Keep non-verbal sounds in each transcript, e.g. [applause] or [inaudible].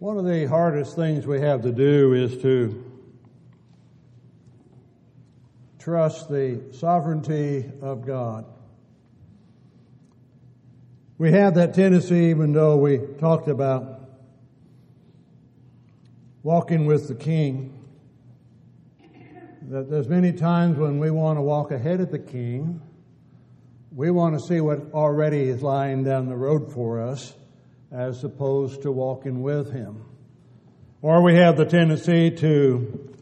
One of the hardest things we have to do is to trust the sovereignty of God. We have that tendency, even though we talked about walking with the King, that there's many times when we want to walk ahead of the King. We want to see what already is lying down the road for us as opposed to walking with Him. Or we have the tendency to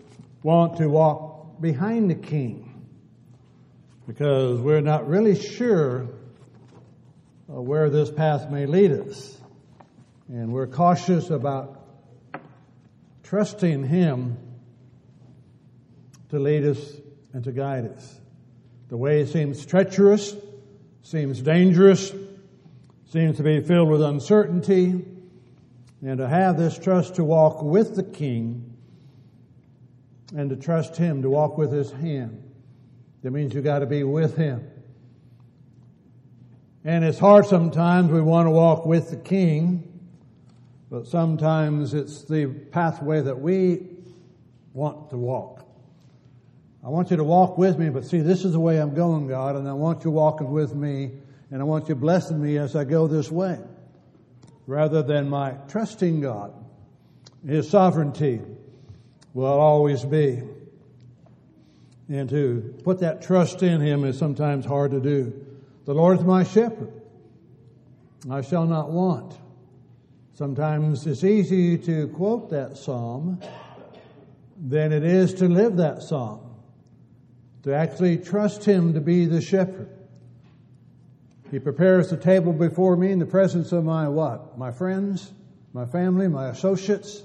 want to walk behind the King because we're not really sure uh, where this path may lead us. And we're cautious about trusting Him to lead us and to guide us. The way seems treacherous, seems dangerous, seems to be filled with uncertainty, and to have this trust to walk with the King and to trust Him to walk with His hand. That means you've got to be with Him. And it's hard sometimes we want to walk with the King, but sometimes it's the pathway that we want to walk. I want you to walk with me, but see, this is the way I'm going, God, and I want you walking with me, and I want you blessing me as I go this way, rather than my trusting God. His sovereignty will always be. And to put that trust in Him is sometimes hard to do. The Lord is my shepherd. I shall not want. Sometimes it's easy to quote that psalm than it is to live that psalm to actually trust Him to be the shepherd. He prepares the table before me in the presence of my what? My friends, my family, my associates,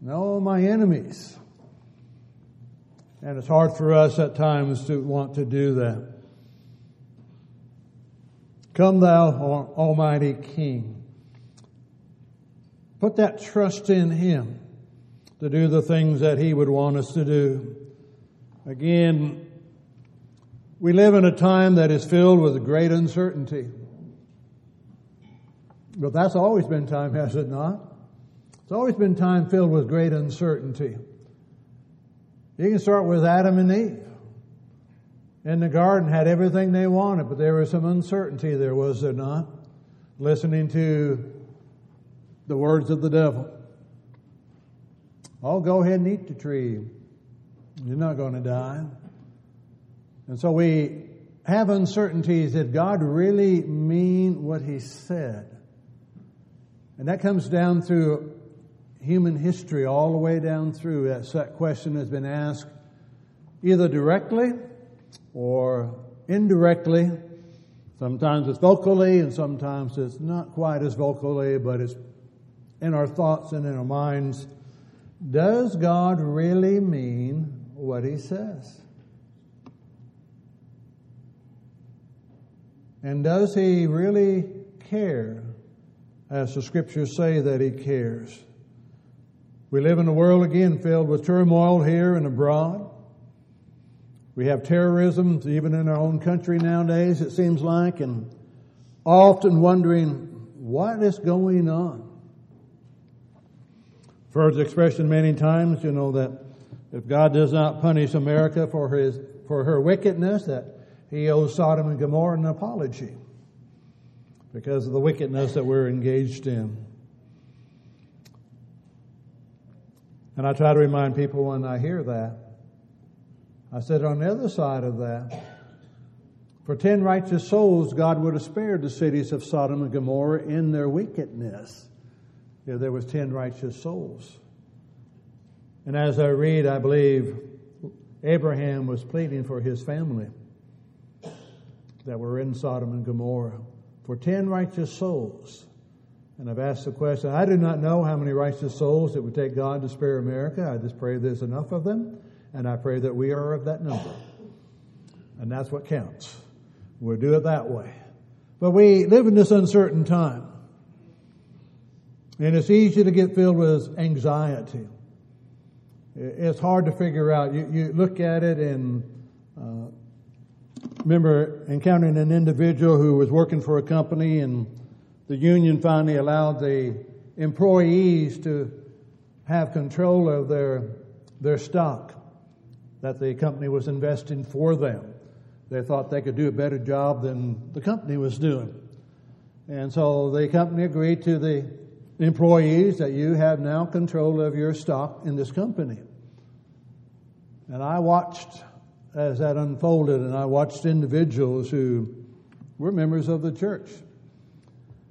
no, my enemies. And it's hard for us at times to want to do that. Come thou, Almighty King. Put that trust in Him to do the things that He would want us to do. Again, we live in a time that is filled with great uncertainty. But that's always been time, [laughs] has it not? It's always been time filled with great uncertainty. You can start with Adam and Eve. In the garden had everything they wanted, but there was some uncertainty there, was there not? Listening to the words of the devil. Oh, go ahead and eat the tree. You're not going to die. And so we have uncertainties. Did God really mean what He said? And that comes down through human history, all the way down through. That, that question has been asked either directly or indirectly. Sometimes it's vocally, and sometimes it's not quite as vocally, but it's in our thoughts and in our minds. Does God really mean what he says. And does he really care, as the scriptures say that he cares? We live in a world again filled with turmoil here and abroad. We have terrorism even in our own country nowadays, it seems like, and often wondering what is going on. The expression many times, you know, that if God does not punish America for his, for her wickedness, that he owes Sodom and Gomorrah an apology because of the wickedness that we're engaged in. And I try to remind people when I hear that. I said on the other side of that, for ten righteous souls, God would have spared the cities of Sodom and Gomorrah in their wickedness if there was ten righteous souls. And as I read, I believe Abraham was pleading for his family that were in Sodom and Gomorrah for 10 righteous souls. And I've asked the question, I do not know how many righteous souls it would take God to spare America. I just pray there's enough of them, and I pray that we are of that number. And that's what counts. We'll do it that way. But we live in this uncertain time. And it's easy to get filled with anxiety. It's hard to figure out. You, you look at it and remember encountering an individual who was working for a company and the union finally allowed the employees to have control of their, their stock that the company was investing for them. They thought they could do a better job than the company was doing. And so the company agreed to the employees that you have now control of your stock in this company. And I watched as that unfolded, and I watched individuals who were members of the church.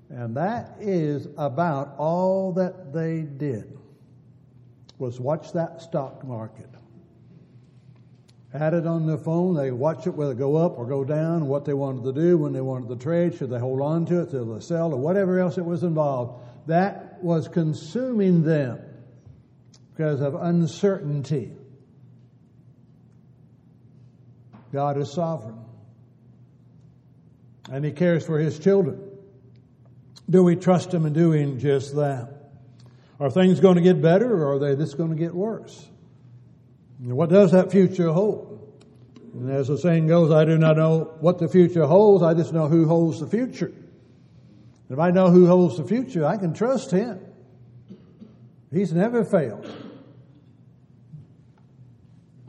And that is about all that they did was watch that stock market. Had it on their phone, they watch it whether it go up or go down, what they wanted to do, when they wanted to trade, should they hold on to it, should they sell, or whatever else it was involved. That was consuming them because of uncertainty. God is sovereign. And He cares for His children. Do we trust Him in doing just that? Are things going to get better or are they just going to get worse? What does that future hold? And as the saying goes, I do not know what the future holds, I just know who holds the future. If I know who holds the future, I can trust Him. He's never failed.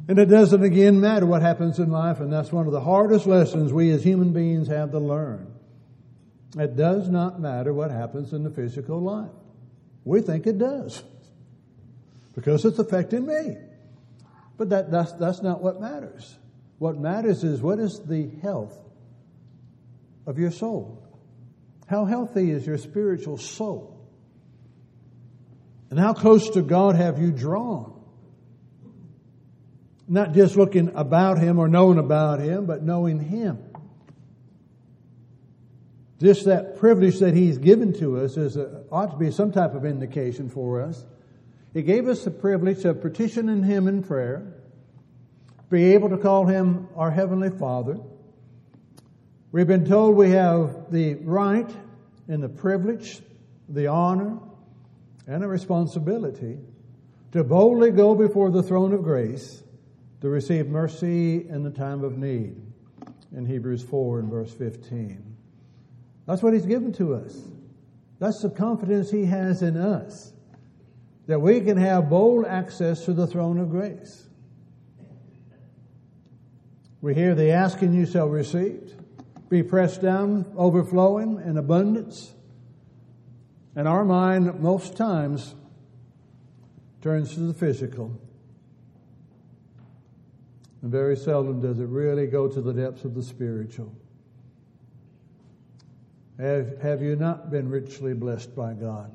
And it doesn't again matter what happens in life, and that's one of the hardest lessons we as human beings have to learn. It does not matter what happens in the physical life. We think it does because it's affecting me. But that, that's, that's not what matters. What matters is what is the health of your soul? How healthy is your spiritual soul? And how close to God have you drawn? Not just looking about Him or knowing about Him, but knowing Him. Just that privilege that He's given to us is a, ought to be some type of indication for us. He gave us the privilege of petitioning Him in prayer, be able to call Him our Heavenly Father. We've been told we have the right and the privilege, the honor, and the responsibility to boldly go before the throne of grace to receive mercy in the time of need in Hebrews 4 and verse 15. That's what he's given to us. That's the confidence he has in us that we can have bold access to the throne of grace. We hear the asking you shall receive, be pressed down, overflowing in abundance. And our mind most times turns to the physical. And very seldom does it really go to the depths of the spiritual. Have, have you not been richly blessed by God?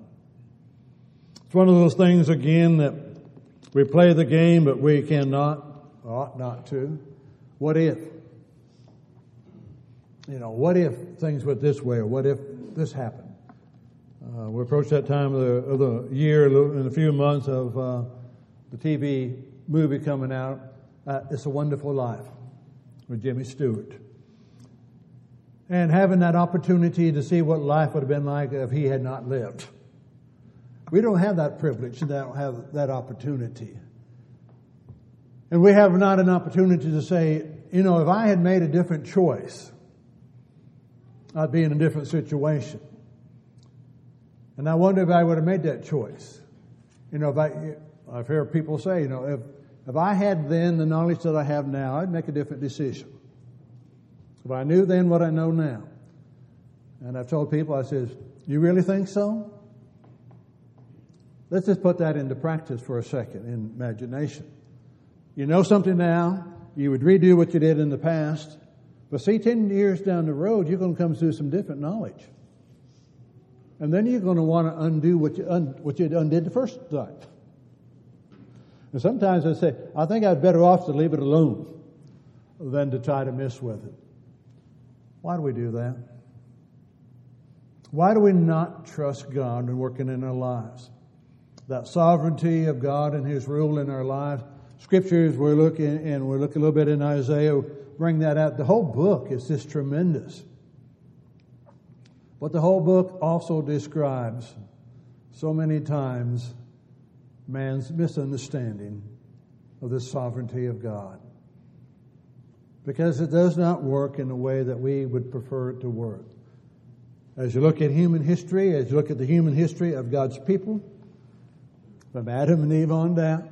It's one of those things, again, that we play the game, but we cannot, ought not to. What if? You know, what if things went this way, or what if this happened? Uh, we approach that time of the, of the, year in a few months of uh, the TV movie coming out uh, It's a Wonderful Life with Jimmy Stewart. And having that opportunity to see what life would have been like if he had not lived. We don't have that privilege, we don't have that opportunity. And we have not an opportunity to say, you know, if I had made a different choice, I'd be in a different situation. And I wonder if I would have made that choice. You know, if I, I've heard people say, you know, if if I had then the knowledge that I have now, I'd make a different decision. If I knew then what I know now. And I've told people, I says, you really think so? Let's just put that into practice for a second in imagination. You know something now, you would redo what you did in the past, but see, 10 years down the road, you're going to come through some different knowledge. And then you're going to want to undo what you, un, what you undid the first time. And sometimes I say, I think I'd better off to leave it alone than to try to mess with it. Why do we do that? Why do we not trust God in working in our lives? That sovereignty of God and His rule in our lives. Scriptures, we're looking, and we're looking a little bit in Isaiah, bring that out. The whole book is just tremendous. But the whole book also describes so many times man's misunderstanding of the sovereignty of God. Because it does not work in the way that we would prefer it to work. As you look at human history, as you look at the human history of God's people, from Adam and Eve on down,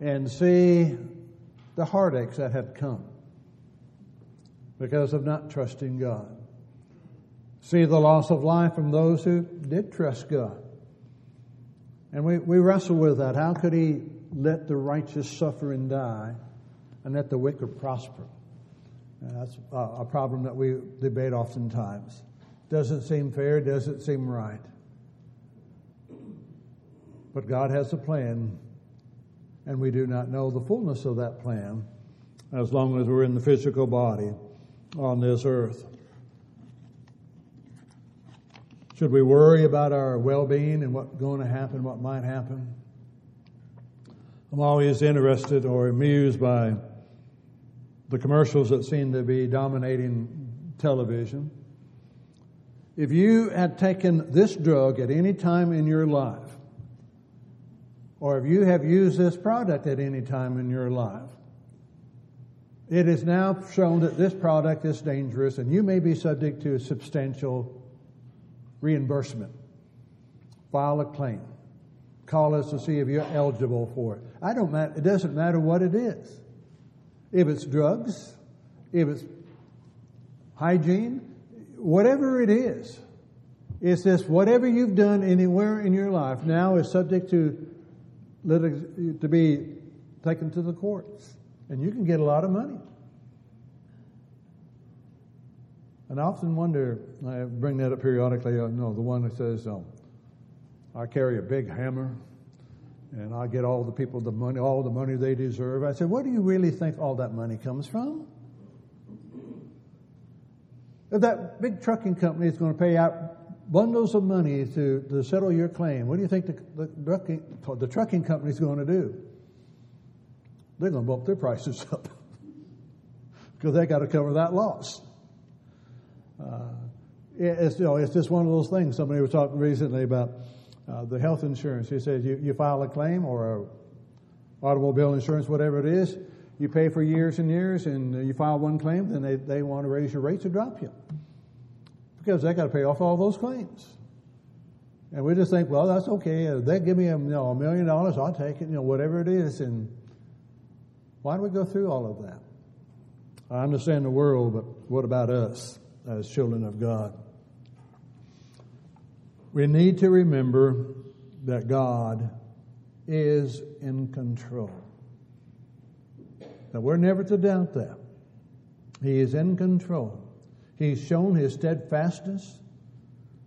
and see the heartaches that have come because of not trusting God. See the loss of life from those who did trust God. And we, we wrestle with that. How could He let the righteous suffer and die and let the wicked prosper? And that's a, a problem that we debate oftentimes. Doesn't seem fair, doesn't seem right. But God has a plan, and we do not know the fullness of that plan as long as we're in the physical body on this earth. Should we worry about our well being and what's going to happen, what might happen? I'm always interested or amused by the commercials that seem to be dominating television. If you had taken this drug at any time in your life, or if you have used this product at any time in your life, it is now shown that this product is dangerous and you may be subject to substantial reimbursement. File a claim. Call us to see if you're eligible for it. I don't matter, it doesn't matter what it is. If it's drugs, if it's hygiene, whatever it is, it's this whatever you've done anywhere in your life now is subject to to be taken to the courts. And you can get a lot of money. And I often wonder, I bring that up periodically, you know, the one that says, um, I carry a big hammer and I get all the people the money, all the money they deserve. I said, where do you really think all that money comes from? If that big trucking company is going to pay out bundles of money to, to settle your claim, what do you think the, the, trucking, the trucking company is going to do? They're going to bump their prices [laughs] up because they got to cover that loss. Uh, it's, you know, it's just one of those things. Somebody was talking recently about uh, the health insurance. He says you, you file a claim or a automobile insurance, whatever it is, you pay for years and years, and you file one claim, then they, they want to raise your rates or drop you because they got to pay off all those claims. And we just think, well, that's okay. They give me a, you know, million dollars, I'll take it, you know, whatever it is. And why do we go through all of that? I understand the world, but what about us? As children of God. We need to remember that God is in control. Now, we're never to doubt that. He is in control. He's shown his steadfastness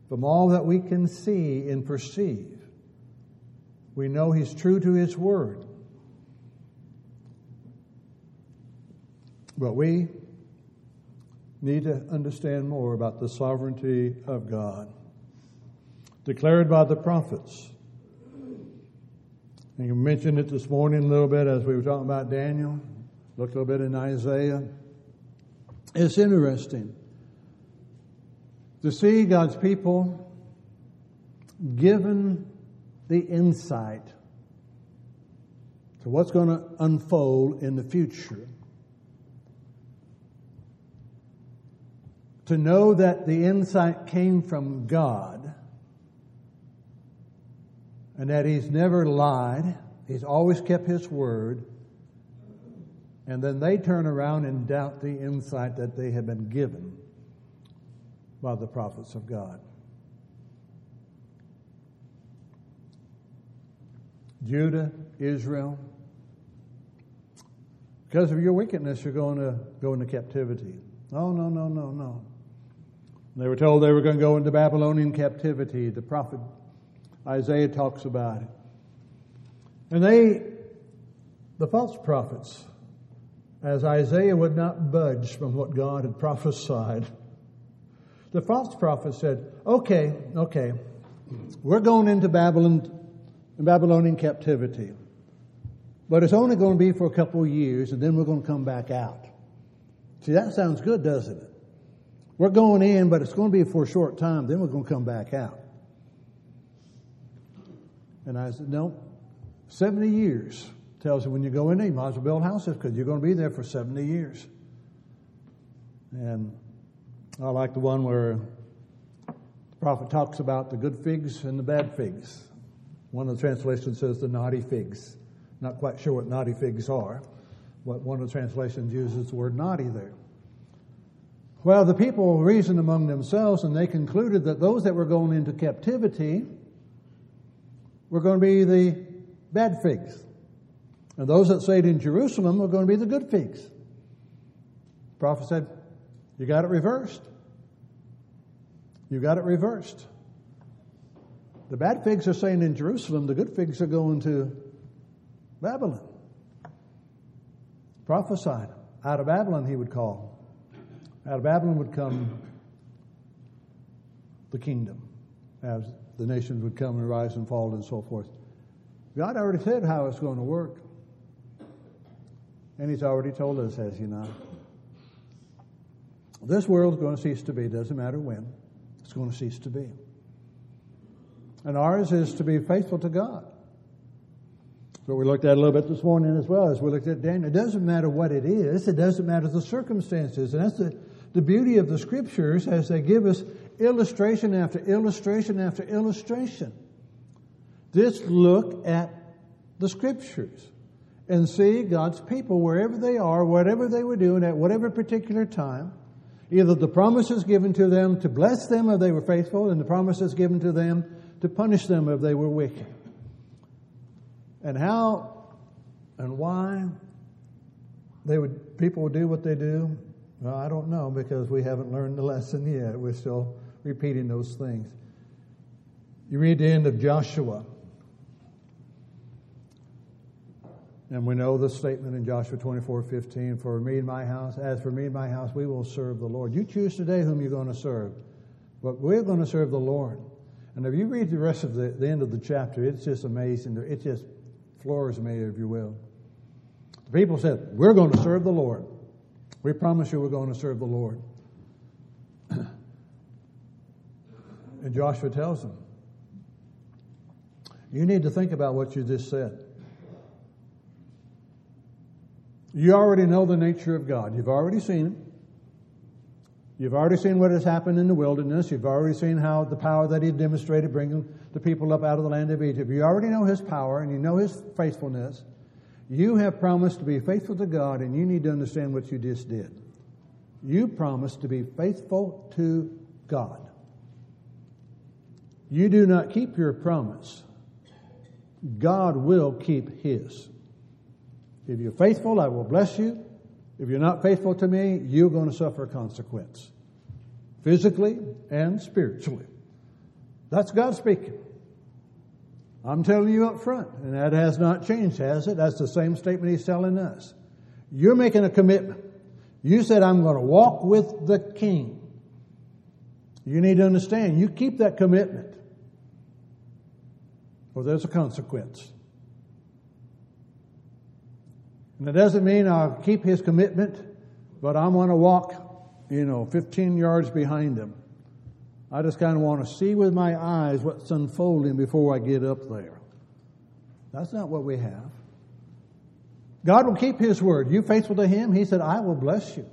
from all that we can see and perceive. We know he's true to his word. But we need to understand more about the sovereignty of God, declared by the prophets. And you mentioned it this morning a little bit as we were talking about Daniel, looked a little bit in Isaiah. It's interesting to see God's people given the insight to what's going to unfold in the future to know that the insight came from God and that He's never lied, He's always kept His word, and then they turn around and doubt the insight that they have been given by the prophets of God. Judah, Israel, because of your wickedness, you're going to go into captivity. No, no, no, no, no. They were told they were going to go into Babylonian captivity. The prophet Isaiah talks about it. And they, the false prophets, as Isaiah would not budge from what God had prophesied, the false prophet said, okay, okay, we're going into Babylon, Babylonian captivity. But it's only going to be for a couple of years and then we're going to come back out. See, that sounds good, doesn't it? We're going in, but it's going to be for a short time. Then we're going to come back out. And I said, no, 70 years tells you when you go in there, you might as well build houses because you're going to be there for 70 years. And I like the one where the prophet talks about the good figs and the bad figs. One of the translations says the naughty figs. Not quite sure what naughty figs are, but one of the translations uses the word naughty there. Well, the people reasoned among themselves and they concluded that those that were going into captivity were going to be the bad figs. And those that stayed in Jerusalem were going to be the good figs. The prophet said, You got it reversed. You got it reversed. The bad figs are staying in Jerusalem, the good figs are going to Babylon. Prophesied. Out of Babylon, he would call. Out of Babylon would come the kingdom, as the nations would come and rise and fall and so forth. God already said how it's going to work. And He's already told us, has He not? This world's going to cease to be, doesn't matter when. It's going to cease to be. And ours is to be faithful to God. So we looked at a little bit this morning as well as we looked at Daniel. It doesn't matter what it is, it doesn't matter the circumstances. And that's the, the beauty of the scriptures as they give us illustration after illustration after illustration. Just look at the scriptures and see God's people wherever they are, whatever they were doing at whatever particular time. Either the promises given to them to bless them if they were faithful, and the promises given to them to punish them if they were wicked. And how and why they would people would do what they do, well, I don't know because we haven't learned the lesson yet. We're still repeating those things. You read the end of Joshua. And we know the statement in Joshua 24 15 For me and my house, as for me and my house, we will serve the Lord. You choose today whom you're going to serve, but we're going to serve the Lord. And if you read the rest of the, the end of the chapter, it's just amazing. It just floors me, if you will. The people said, We're going to serve the Lord. We promise you we're going to serve the Lord. [clears throat] and Joshua tells them, You need to think about what you just said. You already know the nature of God. You've already seen Him. You've already seen what has happened in the wilderness. You've already seen how the power that He demonstrated bringing the people up out of the land of Egypt. You already know His power and you know His faithfulness. You have promised to be faithful to God and you need to understand what you just did. You promised to be faithful to God. You do not keep your promise. God will keep His. If you're faithful, I will bless you. If you're not faithful to me, you're going to suffer consequence, physically and spiritually. That's God speaking. I'm telling you up front, and that has not changed, has it? That's the same statement He's telling us. You're making a commitment. You said, I'm going to walk with the King. You need to understand, you keep that commitment, or there's a consequence. And it doesn't mean I'll keep his commitment, but I'm going to walk, you know, 15 yards behind him. I just kind of want to see with my eyes what's unfolding before I get up there. That's not what we have. God will keep his word. You faithful to him? He said, I will bless you.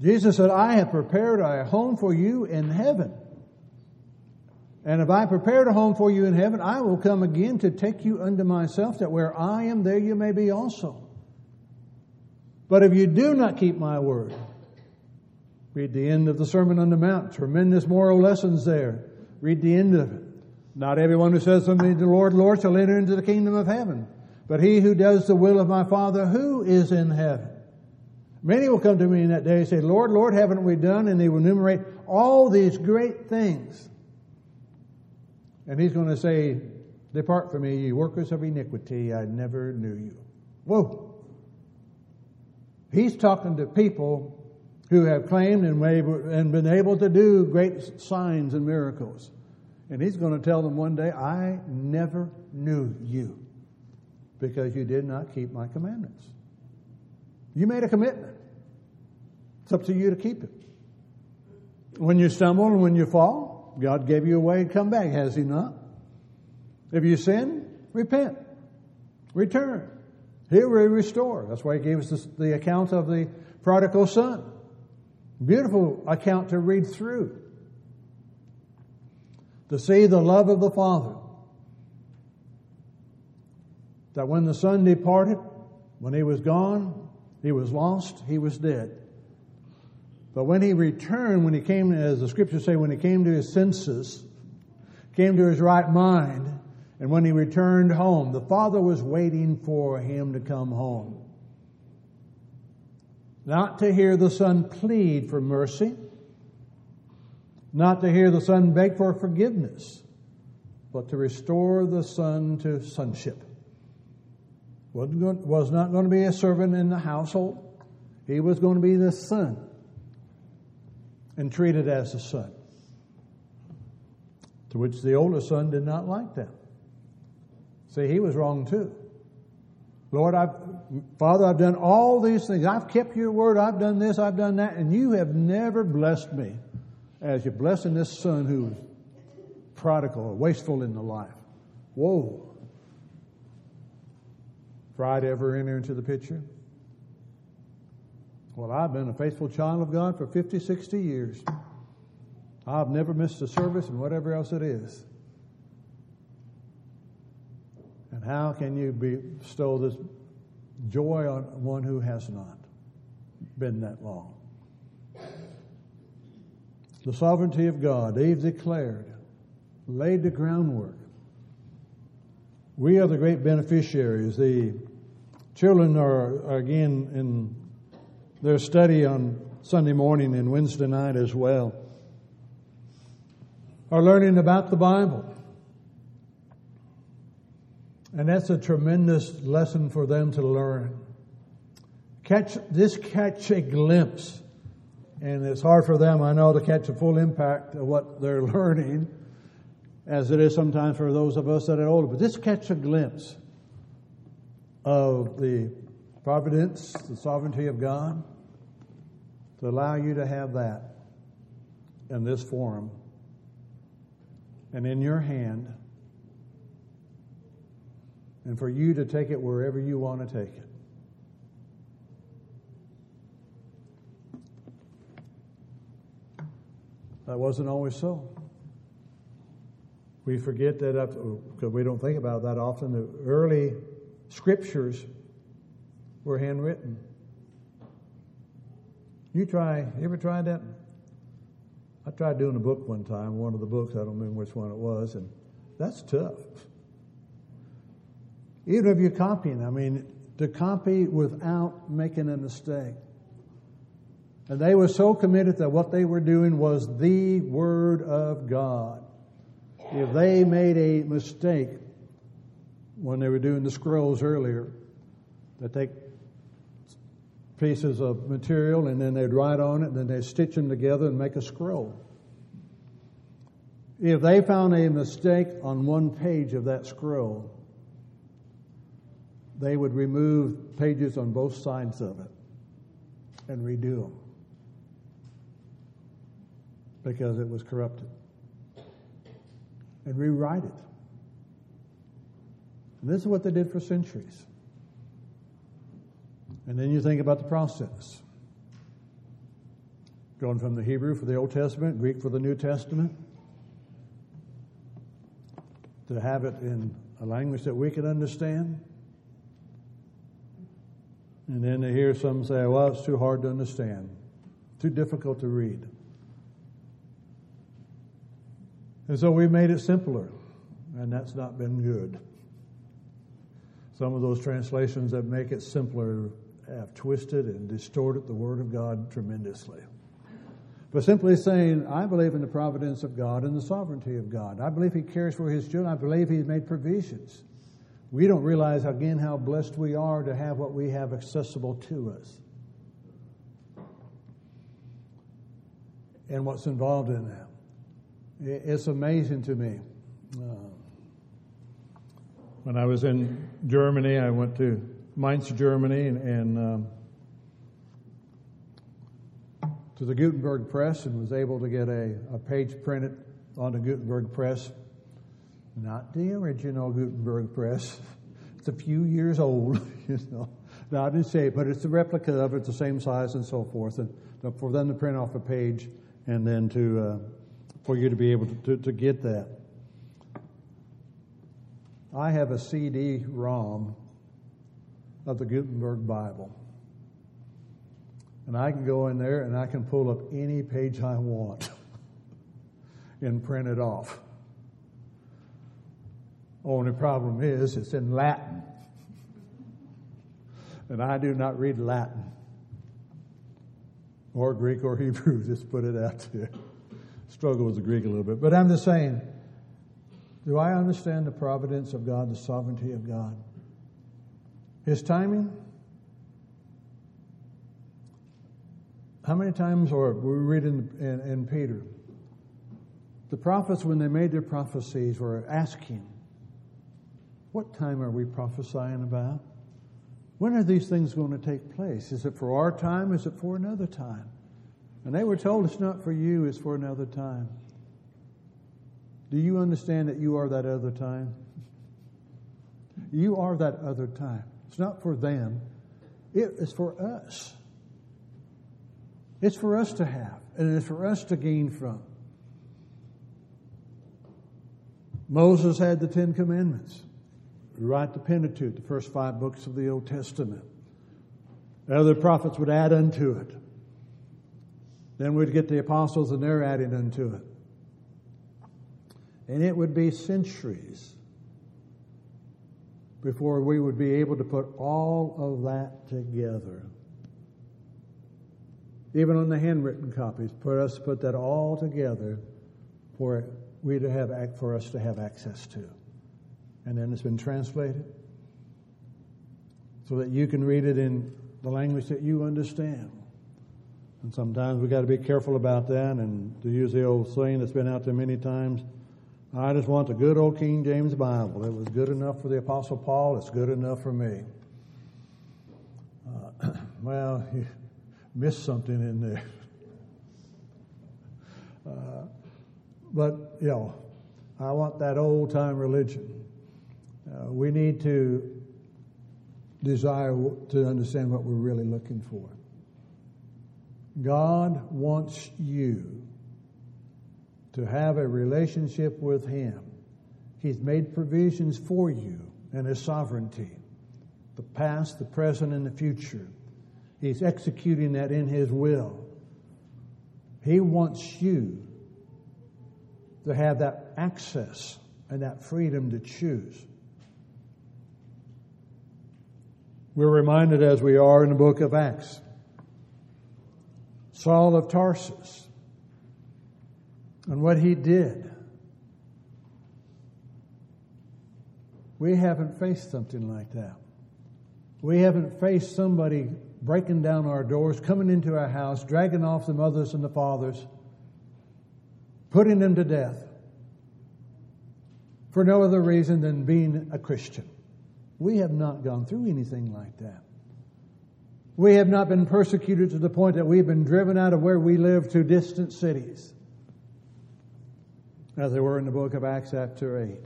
Jesus said, I have prepared a home for you in heaven. And if I prepared a home for you in heaven, I will come again to take you unto myself, that where I am, there you may be also. But if you do not keep my word, read the end of the Sermon on the Mount, tremendous moral lessons there. Read the end of it. Not everyone who says to me, the Lord, Lord, shall enter into the kingdom of heaven, but he who does the will of my Father who is in heaven. Many will come to me in that day and say, Lord, Lord, haven't we done? And they will enumerate all these great things. And he's going to say, Depart from me, ye workers of iniquity, I never knew you. Whoa. He's talking to people who have claimed and been able to do great signs and miracles. And he's going to tell them one day, I never knew you because you did not keep my commandments. You made a commitment. It's up to you to keep it. When you stumble and when you fall, God gave you a way to come back, has He not? If you sin, repent, return. He will restore. That's why He gave us the account of the prodigal son. Beautiful account to read through. To see the love of the Father. That when the Son departed, when he was gone, he was lost, he was dead. But when he returned, when he came, as the scriptures say, when he came to his senses, came to his right mind, and when he returned home, the Father was waiting for him to come home. Not to hear the Son plead for mercy, not to hear the Son beg for forgiveness, but to restore the Son to sonship. Was not going to be a servant in the household. He was going to be the son and treated as a son. To which the older son did not like that. See, he was wrong too. Lord, I've, Father, I've done all these things. I've kept your word. I've done this. I've done that. And you have never blessed me as you're blessing this son who was prodigal or wasteful in the life. Whoa. Pride ever enter into the picture? Well, I've been a faithful child of God for 50, 60 years. I've never missed a service and whatever else it is. And how can you bestow this joy on one who has not been that long? The sovereignty of God, Eve declared, laid the groundwork. We are the great beneficiaries. The children are, again in their study on Sunday morning and Wednesday night as well, are learning about the Bible. And that's a tremendous lesson for them to learn. Catch, this catch a glimpse. And it's hard for them, I know, to catch the full impact of what they're [laughs] learning, as it is sometimes for those of us that are older. But this catch a glimpse of the providence, the sovereignty of God, to allow you to have that in this forum and in your hand and for you to take it wherever you want to take it. That wasn't always so. We forget that because we don't think about that often. The early scriptures were handwritten. You try, you ever tried that? I tried doing a book one time, one of the books, I don't remember which one it was, and that's tough. Even if you're copying, I mean, to copy without making a mistake. And they were so committed that what they were doing was the Word of God. If they made a mistake when they were doing the scrolls earlier, they take pieces of material and then they'd write on it and then they'd stitch them together and make a scroll. If they found a mistake on one page of that scroll, they would remove pages on both sides of it and redo them because it was corrupted and rewrite it. And this is what they did for centuries. And then you think about the process. Going from the Hebrew for the Old Testament, Greek for the New Testament, to have it in a language that we can understand and then to hear some say, well, it's too hard to understand, too difficult to read. And so we've made it simpler, and that's not been good. Some of those translations that make it simpler have twisted and distorted the Word of God tremendously. But simply saying, I believe in the providence of God and the sovereignty of God. I believe He cares for His children. I believe He's made provisions. We don't realize again how blessed we are to have what we have accessible to us. And what's involved in that. It's amazing to me. Uh, when I was in Germany, I went to Mainz, Germany, and, and um, to the Gutenberg press and was able to get a, a page printed on the Gutenberg press not the original Gutenberg press. It's a few years old, [laughs] you know. Not in shape, but it's a replica of it, the same size and so forth. And for them to print off a page and then to uh, for you to be able to, to, to get that. I have a CD-ROM of the Gutenberg Bible. And I can go in there and I can pull up any page I want [laughs] and print it off. Only problem is it's in Latin. And I do not read Latin or Greek or Hebrew. [laughs] Just put it out there. Struggle with the Greek a little bit. But I'm just saying, do I understand the providence of God, the sovereignty of God? His timing? How many times, or we read in, in, in Peter, the prophets, when they made their prophecies, were asking, What time are we prophesying about? When are these things going to take place? Is it for our time? Is it for another time? And they were told it's not for you, it's for another time. Do you understand that you are that other time? You are that other time. It's not for them, it is for us. It's for us to have, and it's for us to gain from. Moses had the Ten Commandments. We write the Pentateuch, the first five books of the Old Testament. Other prophets would add unto it. Then we'd get the apostles and they're adding unto it. And it would be centuries before we would be able to put all of that together even on the handwritten copies, for us put that all together for we to have for us to have access to. And then it's been translated so that you can read it in the language that you understand. And sometimes we got to be careful about that and to use the old saying that's been out there many times. I just want the good old King James Bible. It was good enough for the Apostle Paul. It's good enough for me. Uh, [clears throat] well, [laughs] you missed something in there. [laughs] Uh, but, you know, I want that old time religion. Uh, we need to desire to understand what we're really looking for. God wants you to have a relationship with Him. He's made provisions for you and His sovereignty, the past, the present, and the future. He's executing that in His will. He wants you to have that access and that freedom to choose. We're reminded as we are in the book of Acts. Saul of Tarsus and what he did. We haven't faced something like that. We haven't faced somebody breaking down our doors, coming into our house, dragging off the mothers and the fathers, putting them to death for no other reason than being a Christian. We have not gone through anything like that. We have not been persecuted to the point that we've been driven out of where we live to distant cities, as they were in the book of Acts, chapter 8.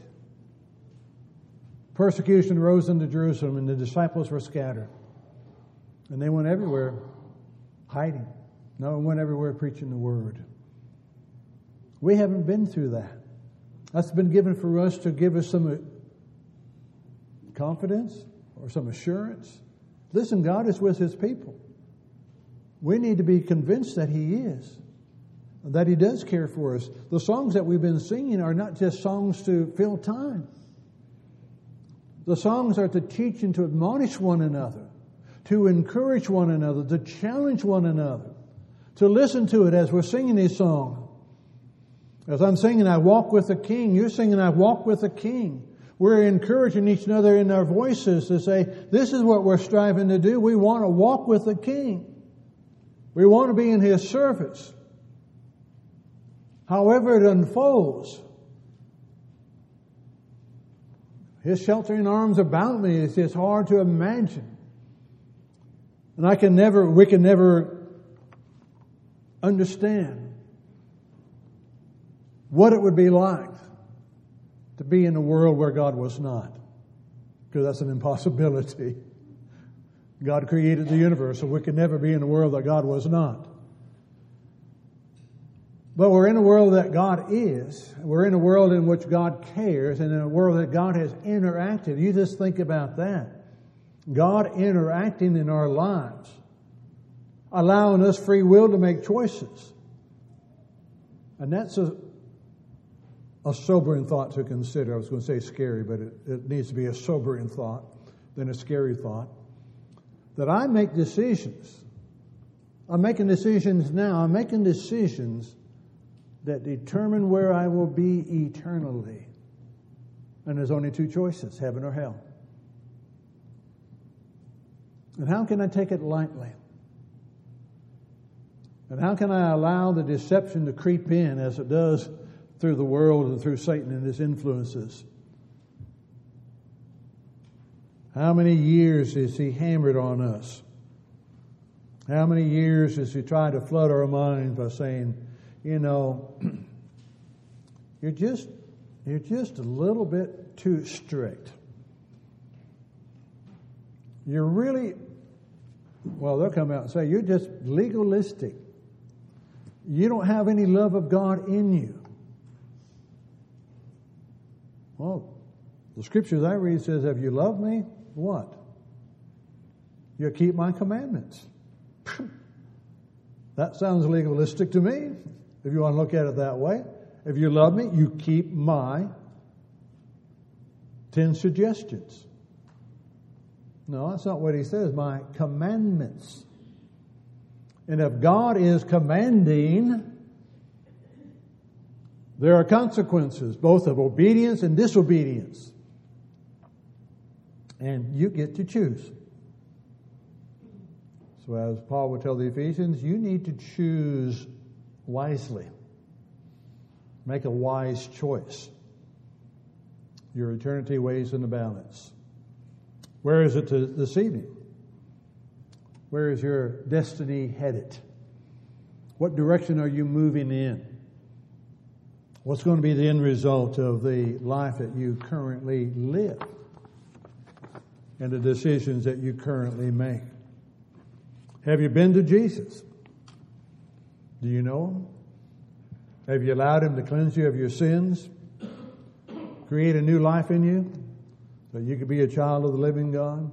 Persecution rose into Jerusalem, and the disciples were scattered. And they went everywhere hiding. No one went everywhere preaching the word. We haven't been through that. That's been given for us to give us some confidence or some assurance. Listen, God is with his people. We need to be convinced that he is, that he does care for us. The songs that we've been singing are not just songs to fill time. The songs are to teach and to admonish one another to encourage one another, to challenge one another, to listen to it as we're singing these songs. As I'm singing, I walk with the King. You're singing, I walk with the King. We're encouraging each other in our voices to say, this is what we're striving to do. We want to walk with the King. We want to be in His service. However it unfolds, His sheltering arms about me is just hard to imagine. And I can never, we can never understand what it would be like to be in a world where God was not. Because that's an impossibility. God created the universe, so we could never be in a world that God was not. But we're in a world that God is. We're in a world in which God cares and in a world that God has interacted. You just think about that. God interacting in our lives, allowing us free will to make choices. And that's a, a sobering thought to consider. I was going to say scary, but it, it needs to be a sobering thought than a scary thought. That I make decisions. I'm making decisions now. I'm making decisions that determine where I will be eternally. And there's only two choices heaven or hell. And how can I take it lightly? And how can I allow the deception to creep in as it does through the world and through Satan and his influences? How many years has he hammered on us? How many years has he tried to flood our minds by saying, you know, [clears throat] you're just you're just a little bit too strict. You're really well, they'll come out and say, you're just legalistic. You don't have any love of God in you. Well, the scriptures I read says, Have you loved me? What? You'll keep my commandments. [laughs] that sounds legalistic to me, if you want to look at it that way. If you love me, you keep my 10 suggestions. No, that's not what he says. My commandments. And if God is commanding, there are consequences, both of obedience and disobedience. And you get to choose. So, as Paul would tell the Ephesians, you need to choose wisely. Make a wise choice. Your eternity weighs in the balance. Where is it to, this evening? Where is your destiny headed? What direction are you moving in? What's going to be the end result of the life that you currently live and the decisions that you currently make? Have you been to Jesus? Do you know him? Have you allowed him to cleanse you of your sins? Create a new life in you? that you could be a child of the living God?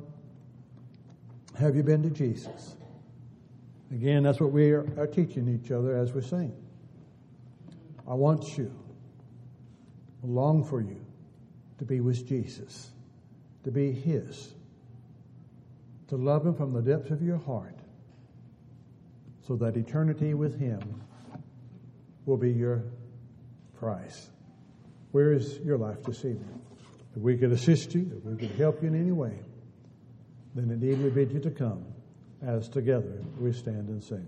Have you been to Jesus? Again, that's what we are, teaching each other as we sing. I want you, long for you to be with Jesus, to be His, to love Him from the depths of your heart, so that eternity with Him will be your prize. Where is your life this evening? If we could assist you, if we could help you in any way, then indeed we bid you to come as together we stand and sing.